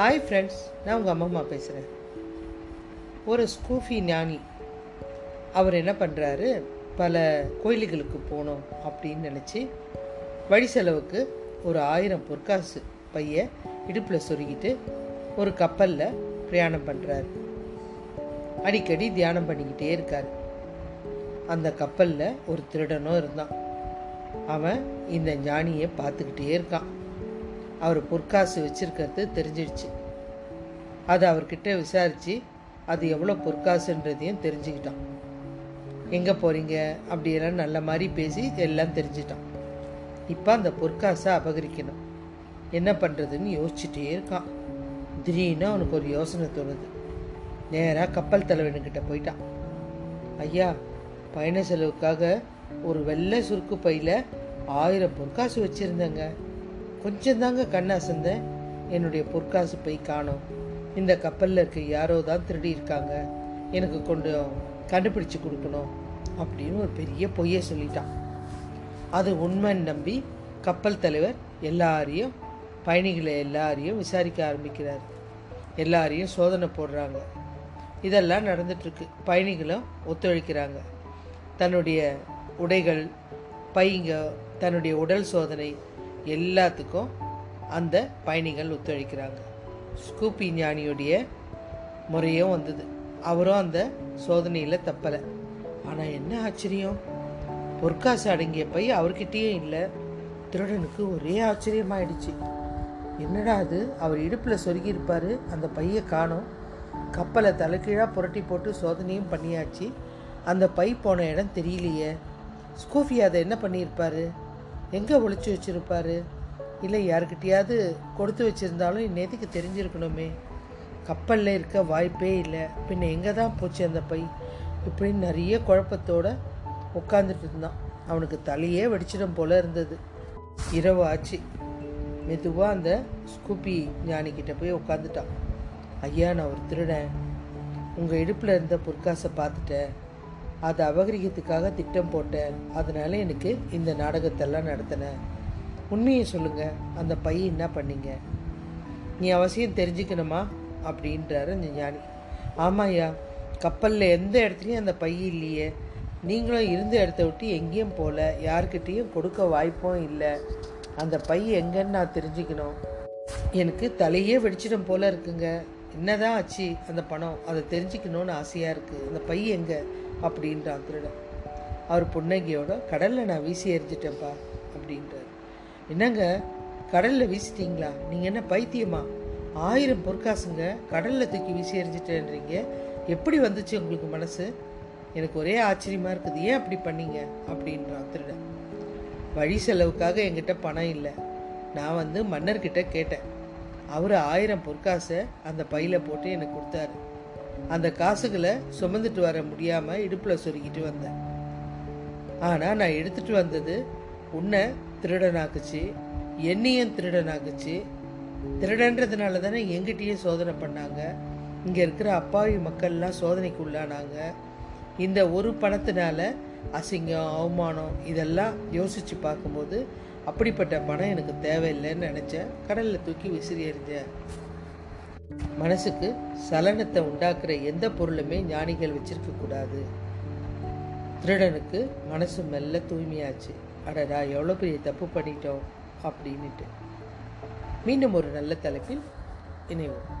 Hi friends நான் உங்கள் அம்மா பேசுகிறேன் ஒரு ஸ்கூஃபி ஞானி. அவர் என்ன பண்ணுறாரு பல கோயில்களுக்கு போகணும் அப்படின்னு நினச்சி வழி செலவுக்கு ஒரு ஆயிரம் பொற்காசு பைய இடுப்பில் சொருகிட்டு ஒரு கப்பலில் பிரயாணம் பண்ணுறாரு அடிக்கடி தியானம் பண்ணிக்கிட்டே இருக்கார். அந்த கப்பலில் ஒரு திருடனும் இருந்தான். அவன் இந்த ஞானியை பார்த்துக்கிட்டே இருக்கான். அவர் பொற்காசு வச்சிருக்கிறது தெரிஞ்சிடுச்சு. அது அவர்கிட்ட விசாரித்து அது எவ்வளோ பொற்காசுன்றதையும் தெரிஞ்சுக்கிட்டான். எங்கே போகிறீங்க? அப்படியெல்லாம் நல்ல மாதிரி பேசி எல்லாம் தெரிஞ்சிட்டான். இப்போ அந்த பொற்காசை அபகரிக்கணும். என்ன பண்ணுறதுன்னு யோசிச்சுட்டே இருக்கான். திடீர்னு அவனுக்கு ஒரு யோசனை தோணுது. நேராக கப்பல் தலைவனுக்கிட்ட போயிட்டான். ஐயா பயண செலவுக்காக ஒரு வெள்ளை சுருக்கு பையில் ஆயிரம் பொற்காசு வச்சுருந்தேங்க. கொஞ்சம் தாங்க கண் அசந்தேன் என்னுடைய பொற்காசு போய் காணோம். இந்த கப்பலில் இருக்க யாரோ தான் திருடி இருக்காங்க. எனக்கு கொஞ்சம் கண்டுபிடிச்சு கொடுக்கணும் அப்படின்னு ஒரு பெரிய பொய்யை சொல்லிட்டான். அது உண்மைன்னு நம்பி கப்பல் தலைவர் எல்லாரையும் பயணிகளை எல்லாரையும் விசாரிக்க ஆரம்பிக்கிறார். எல்லாரையும் சோதனை போடுறாங்க. இதெல்லாம் நடந்துட்டுருக்கு. பயணிகளும் ஒத்துழைக்கிறாங்க. தன்னுடைய உடைகள் பைங்க தன்னுடைய உடல் சோதனை எல்லாத்துக்கும் அந்த பயணிகள் ஒத்துழைக்கிறாங்க. ஸ்கூபி ஞானியுடைய முறையும் வந்தது. அவரும் அந்த சோதனையில் தப்பலை. ஆனால் என்ன ஆச்சரியம்? பொற்காசு அடங்கிய பை அவர்கிட்டயே இல்லை. திருடனுக்கு ஒரே ஆச்சரியமாயிடுச்சு. என்னடா அது? அவர் இடுப்பில் சொருகியிருப்பார். அந்த பையை காணும். கப்பலை தலைக்கீழாக புரட்டி போட்டு சோதனையும் பண்ணியாச்சு. அந்த பை போன இடம் தெரியலையே. ஸ்கூஃபி அதை என்ன பண்ணியிருப்பாரு? எங்கே ஒழிச்சு வச்சிருப்பாரு? இல்லை யாருக்கிட்டையாவது கொடுத்து வச்சுருந்தாலும் இந்நேற்றுக்கு தெரிஞ்சிருக்கணுமே. கப்பலில் இருக்க வாய்ப்பே இல்லை. பின்ன எங்கே தான் போச்சு அந்த பை? இப்படின்னு நிறைய குழப்பத்தோடு உட்காந்துட்டு இருந்தான். அவனுக்கு தலையே வெடிச்சிடும் போல இருந்தது. இரவு ஆச்சு. மெதுவாக அந்த ஸ்கூப்பி ஞானிக்கிட்ட போய் உட்காந்துட்டான் ஐயா நான் ஒரு திருடன். உங்கள் இடுப்பில் இருந்த பொற்காசை பார்த்துட்டேன். அதை அபகரிக்கிறதுக்காக திட்டம் போட்டேன். அதனால எனக்கு இந்த நாடகத்தெல்லாம் நடத்தினேன் உண்மையை சொல்லுங்க அந்த பையன் என்ன பண்ணீங்க? நீ அவசியம் தெரிஞ்சுக்கணுமா? அப்படின்றாரு அந்த ஞானி. ஆமாய்யா கப்பலில் எந்த இடத்துலையும் அந்த பையன் இல்லையே. நீங்களும் இருந்த இடத்த விட்டு எங்கேயும் போகல யாருக்கிட்டேயும் கொடுக்க வாய்ப்பும் இல்லை. அந்த பைய எங்கன்னு நான் தெரிஞ்சுக்கணும். எனக்கு தலையே வெடிச்சிடும் போல இருக்குங்க. என்னதான் ஆச்சு அந்த பணம்? அதை தெரிஞ்சுக்கணும்னு ஆசையாக இருக்குது அந்த பைய எங்கே? அப்படின்றான் திருடன். அவர் புன்னகையோட கடலில் நான் வீசி எறிஞ்சிட்டேன்ப்பா அப்படின்றார். என்னங்க கடலில் வீசிட்டீங்களா? நீங்கள் என்ன பைத்தியமா? ஆயிரம் பொற்காசுங்க கடலில் தூக்கி வீசி எறிஞ்சிட்டேன்றீங்க. எப்படி வந்துச்சு உங்களுக்கு மனசு? எனக்கு ஒரே ஆச்சரியமாக இருக்குது. ஏன் அப்படி பண்ணீங்க? அப்படின்றான் திருடன். வழி செலவுக்காக என்கிட்ட பணம் இல்லை. நான் வந்து மன்னர்கிட்ட கேட்டேன். அவர் ஆயிரம் பொற்காசை அந்த பையில் போட்டு எனக்கு கொடுத்தாரு. அந்த காசுகளை சுமந்துட்டு வர முடியாமல் இடுப்பில் சொருகிட்டு வந்தேன். ஆனால் நான் எடுத்துட்டு வந்தது உன்னை திருடனாக்குச்சு என்னையும் திருடனாக்குச்சு. திருடன்றதுனால தானே எங்கிட்டயே சோதனை பண்ணாங்க. இங்கே இருக்கிற அப்பாவி மக்கள்லாம் சோதனைக்கு உள்ளானாங்க. இந்த ஒரு பணத்தினால அசிங்கம் அவமானம் இதெல்லாம் யோசித்து பார்க்கும்போது அப்படிப்பட்ட பணம் எனக்கு தேவையில்லைன்னு நினச்சேன். கடலில் தூக்கி விசிறி எறிஞ்சேன். மனசுக்கு சலனத்தை உண்டாக்குற எந்த பொருளுமே ஞானிகள் வச்சிருக்க கூடாது. திருடனுக்கு மனசு மெல்ல தூய்மையாச்சு. அடடா எவ்வளோ பெரிய தப்பு பண்ணிட்டோம் அப்படின்னுட்டு. மீண்டும் ஒரு நல்ல தலைப்பில் இணைவோம்.